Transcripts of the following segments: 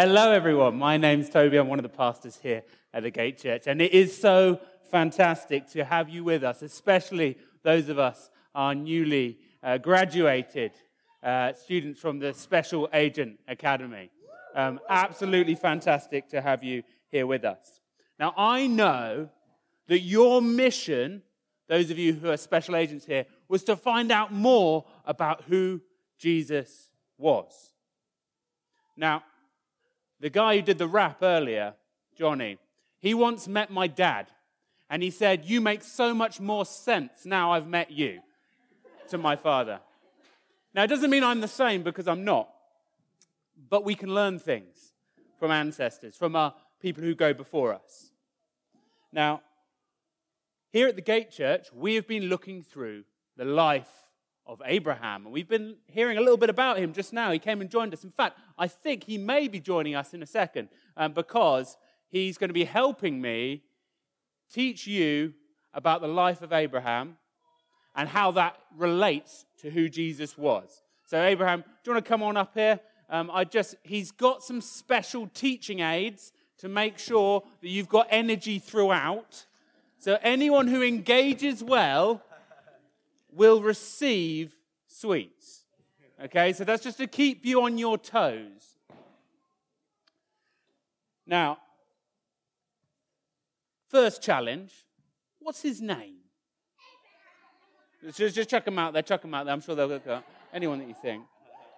Hello, everyone. My name's Toby. I'm one of the pastors here at the Gate Church. And it is so fantastic to have you with us, especially those of us are newly uh, graduated uh, students from the Special Agent Academy. Um, absolutely fantastic to have you here with us. Now, I know that your mission, those of you who are special agents here, was to find out more about who Jesus was. Now, the guy who did the rap earlier, Johnny, he once met my dad, and he said, You make so much more sense now I've met you, to my father. Now, it doesn't mean I'm the same because I'm not, but we can learn things from ancestors, from our people who go before us. Now, here at the Gate Church, we have been looking through the life of Abraham. And we've been hearing a little bit about him just now. He came and joined us. In fact, I think he may be joining us in a second um, because he's going to be helping me teach you about the life of Abraham and how that relates to who Jesus was. So, Abraham, do you want to come on up here? Um, I just, he's got some special teaching aids to make sure that you've got energy throughout. So, anyone who engages well will receive sweets. Okay, so that's just to keep you on your toes. Now, first challenge what's his name? Just, just chuck them out there, chuck them out there. I'm sure they'll look up. Anyone that you think.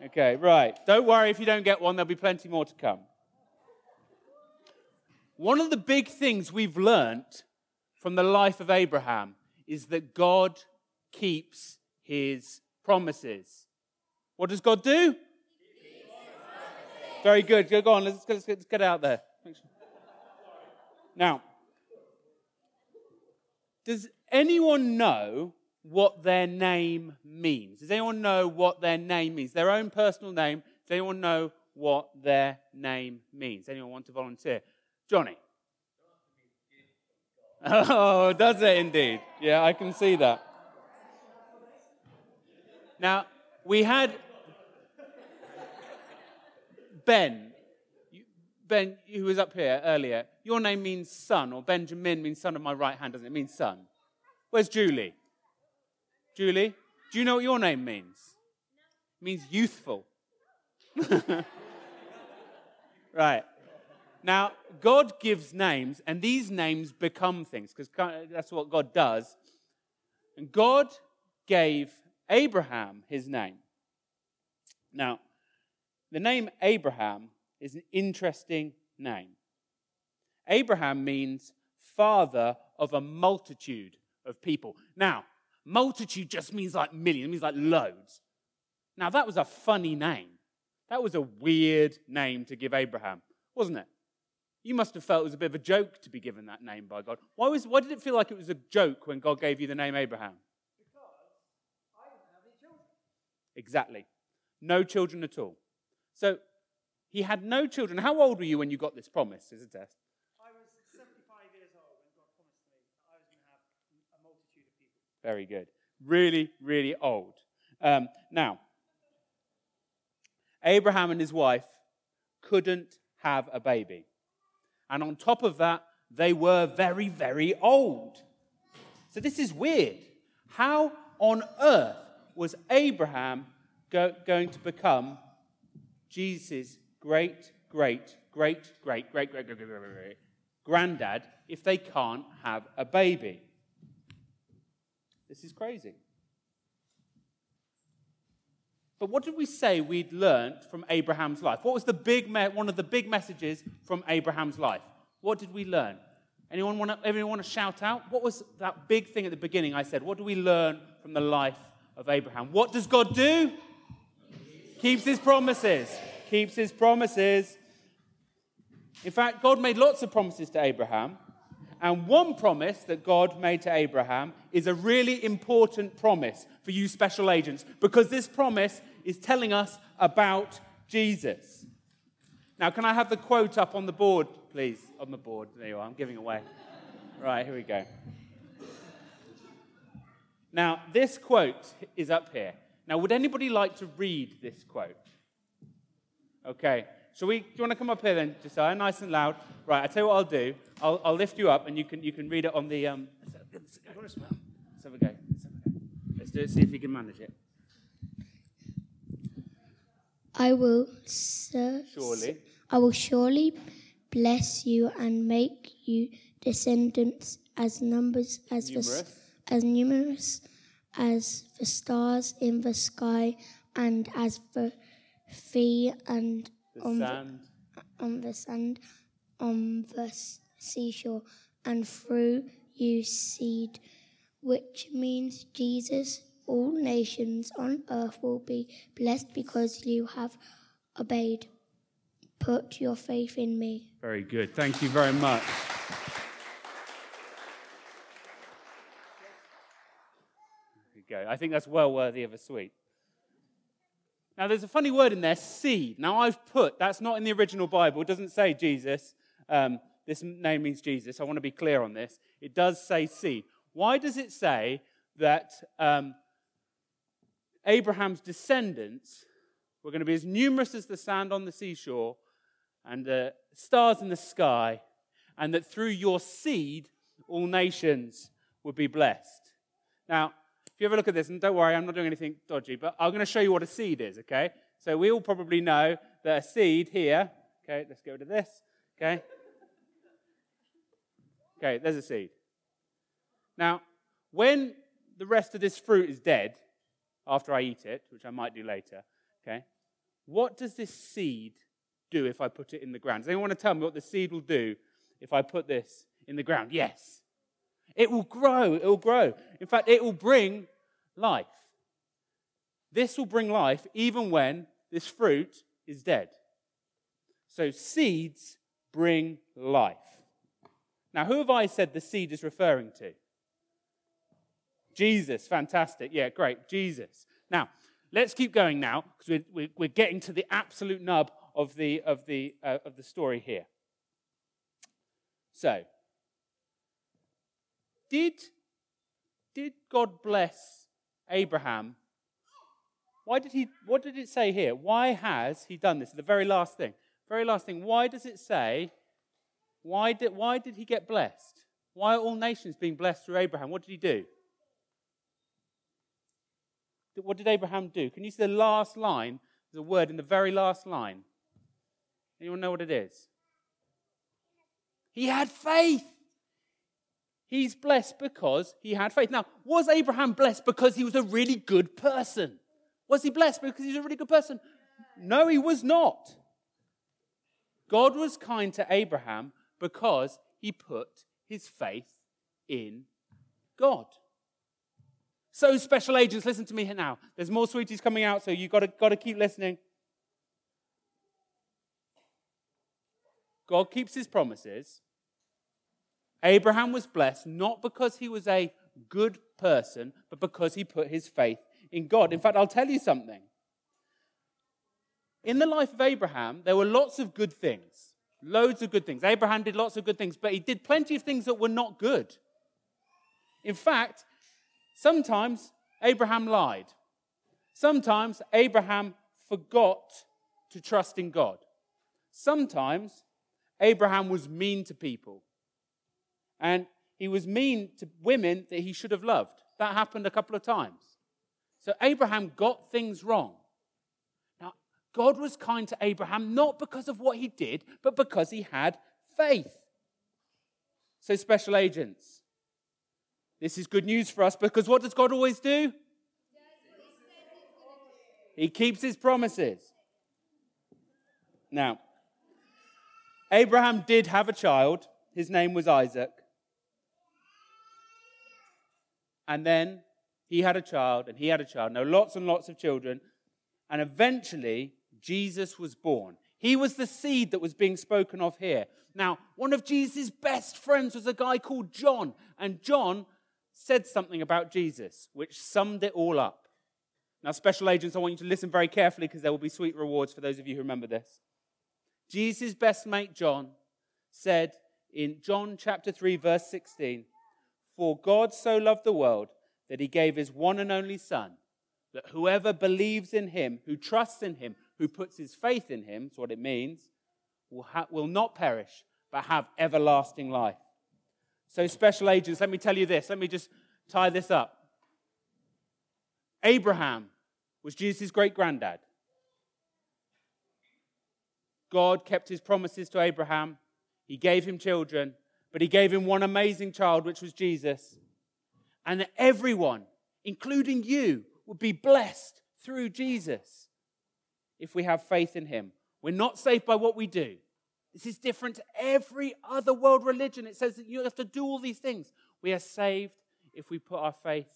Okay, right. Don't worry if you don't get one, there'll be plenty more to come. One of the big things we've learnt from the life of Abraham is that God keeps his promises. What does God do? Very good. Go on. Let's, let's, let's get out there. Now, does anyone know what their name means? Does anyone know what their name means? Their own personal name. Does anyone know what their name means? Anyone want to volunteer? Johnny. Oh, does it indeed? Yeah, I can see that. Now, we had Ben. Ben, who was up here earlier, your name means son, or Benjamin means son of my right hand, doesn't it? It means son. Where's Julie? Julie, do you know what your name means? It means youthful. right. Now, God gives names, and these names become things, because that's what God does. And God gave Abraham his name. Now, the name Abraham is an interesting name. Abraham means father of a multitude of people. Now, multitude just means like millions, it means like loads. Now, that was a funny name. That was a weird name to give Abraham, wasn't it? You must have felt it was a bit of a joke to be given that name by God. Why, was, why did it feel like it was a joke when God gave you the name Abraham? Exactly. No children at all. So he had no children. How old were you when you got this promise as a test? I was 75 years old when God promised me I was going to have a multitude of people. Very good. Really, really old. Um, now, Abraham and his wife couldn't have a baby. And on top of that, they were very, very old. So this is weird. How on earth was Abraham go, going to become Jesus' great, great, great, great, great, great, great, great, great, great granddad if they can't have a baby? This is crazy. But what did we say we'd learnt from Abraham's life? What was the big me- one of the big messages from Abraham's life? What did we learn? Anyone want to, anyone want to shout out? What was that big thing at the beginning I said? What do we learn from the life of Abraham. What does God do? Keeps his promises. Keeps his promises. In fact, God made lots of promises to Abraham. And one promise that God made to Abraham is a really important promise for you special agents because this promise is telling us about Jesus. Now, can I have the quote up on the board, please? On the board. There you are. I'm giving away. Right, here we go. Now, this quote is up here. Now, would anybody like to read this quote? Okay. Shall we? Do you want to come up here then, Josiah? Nice and loud. Right. I tell you what I'll do. I'll, I'll lift you up, and you can you can read it on the. Um, let's, have a go. Let's have a go. Let's do it. See if you can manage it. I will ser- Surely. I will surely bless you and make you descendants as numbers as the, Numerous. s- as numerous as the stars in the sky and as the sea and The on the, sand. on the sand on the seashore and through you seed which means Jesus all nations on earth will be blessed because you have obeyed put your faith in me Very good. Thank you very much. I think that's well worthy of a sweet. Now, there's a funny word in there, seed. Now, I've put, that's not in the original Bible. It doesn't say Jesus. Um, this name means Jesus. I want to be clear on this. It does say seed. Why does it say that um, Abraham's descendants were going to be as numerous as the sand on the seashore and the stars in the sky, and that through your seed all nations would be blessed. Now, you ever look at this, and don't worry, I'm not doing anything dodgy, but I'm going to show you what a seed is, okay? So we all probably know that a seed here, okay, let's go to this, okay? Okay, there's a seed. Now, when the rest of this fruit is dead, after I eat it, which I might do later, okay, what does this seed do if I put it in the ground? Does anyone want to tell me what the seed will do if I put this in the ground? Yes. It will grow. It will grow. In fact, it will bring life. This will bring life even when this fruit is dead. So, seeds bring life. Now, who have I said the seed is referring to? Jesus. Fantastic. Yeah, great. Jesus. Now, let's keep going now because we're, we're, getting to the absolute nub of the, of the, uh, of the story here. So, did, did God bless Abraham? Why did he, what did it say here? Why has he done this? The very last thing. Very last thing. Why does it say, why did, why did he get blessed? Why are all nations being blessed through Abraham? What did he do? What did Abraham do? Can you see the last line? There's a word in the very last line. Anyone know what it is? He had faith. He's blessed because he had faith. Now, was Abraham blessed because he was a really good person? Was he blessed because he was a really good person? No, he was not. God was kind to Abraham because he put his faith in God. So, special agents, listen to me here now. There's more sweeties coming out, so you've got to, got to keep listening. God keeps his promises. Abraham was blessed not because he was a good person, but because he put his faith in God. In fact, I'll tell you something. In the life of Abraham, there were lots of good things, loads of good things. Abraham did lots of good things, but he did plenty of things that were not good. In fact, sometimes Abraham lied. Sometimes Abraham forgot to trust in God. Sometimes Abraham was mean to people. And he was mean to women that he should have loved. That happened a couple of times. So Abraham got things wrong. Now, God was kind to Abraham not because of what he did, but because he had faith. So, special agents, this is good news for us because what does God always do? He keeps his promises. Now, Abraham did have a child. His name was Isaac. And then he had a child, and he had a child. Now, lots and lots of children. And eventually, Jesus was born. He was the seed that was being spoken of here. Now, one of Jesus' best friends was a guy called John. And John said something about Jesus, which summed it all up. Now, special agents, I want you to listen very carefully because there will be sweet rewards for those of you who remember this. Jesus' best mate, John, said in John chapter 3, verse 16, For God so loved the world that he gave his one and only Son, that whoever believes in him, who trusts in him, who puts his faith in him, that's what it means, will, ha- will not perish, but have everlasting life. So, special agents, let me tell you this. Let me just tie this up. Abraham was Jesus' great granddad. God kept his promises to Abraham. He gave him children, but he gave him one amazing child, which was Jesus. And that everyone, including you, would be blessed through Jesus if we have faith in him. We're not saved by what we do. This is different to every other world religion. It says that you have to do all these things. We are saved if we put our faith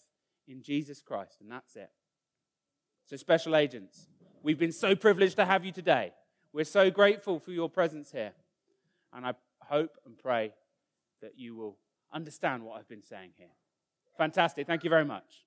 in Jesus Christ, and that's it. So, special agents, we've been so privileged to have you today. We're so grateful for your presence here. And I hope and pray that you will understand what I've been saying here. Fantastic. Thank you very much.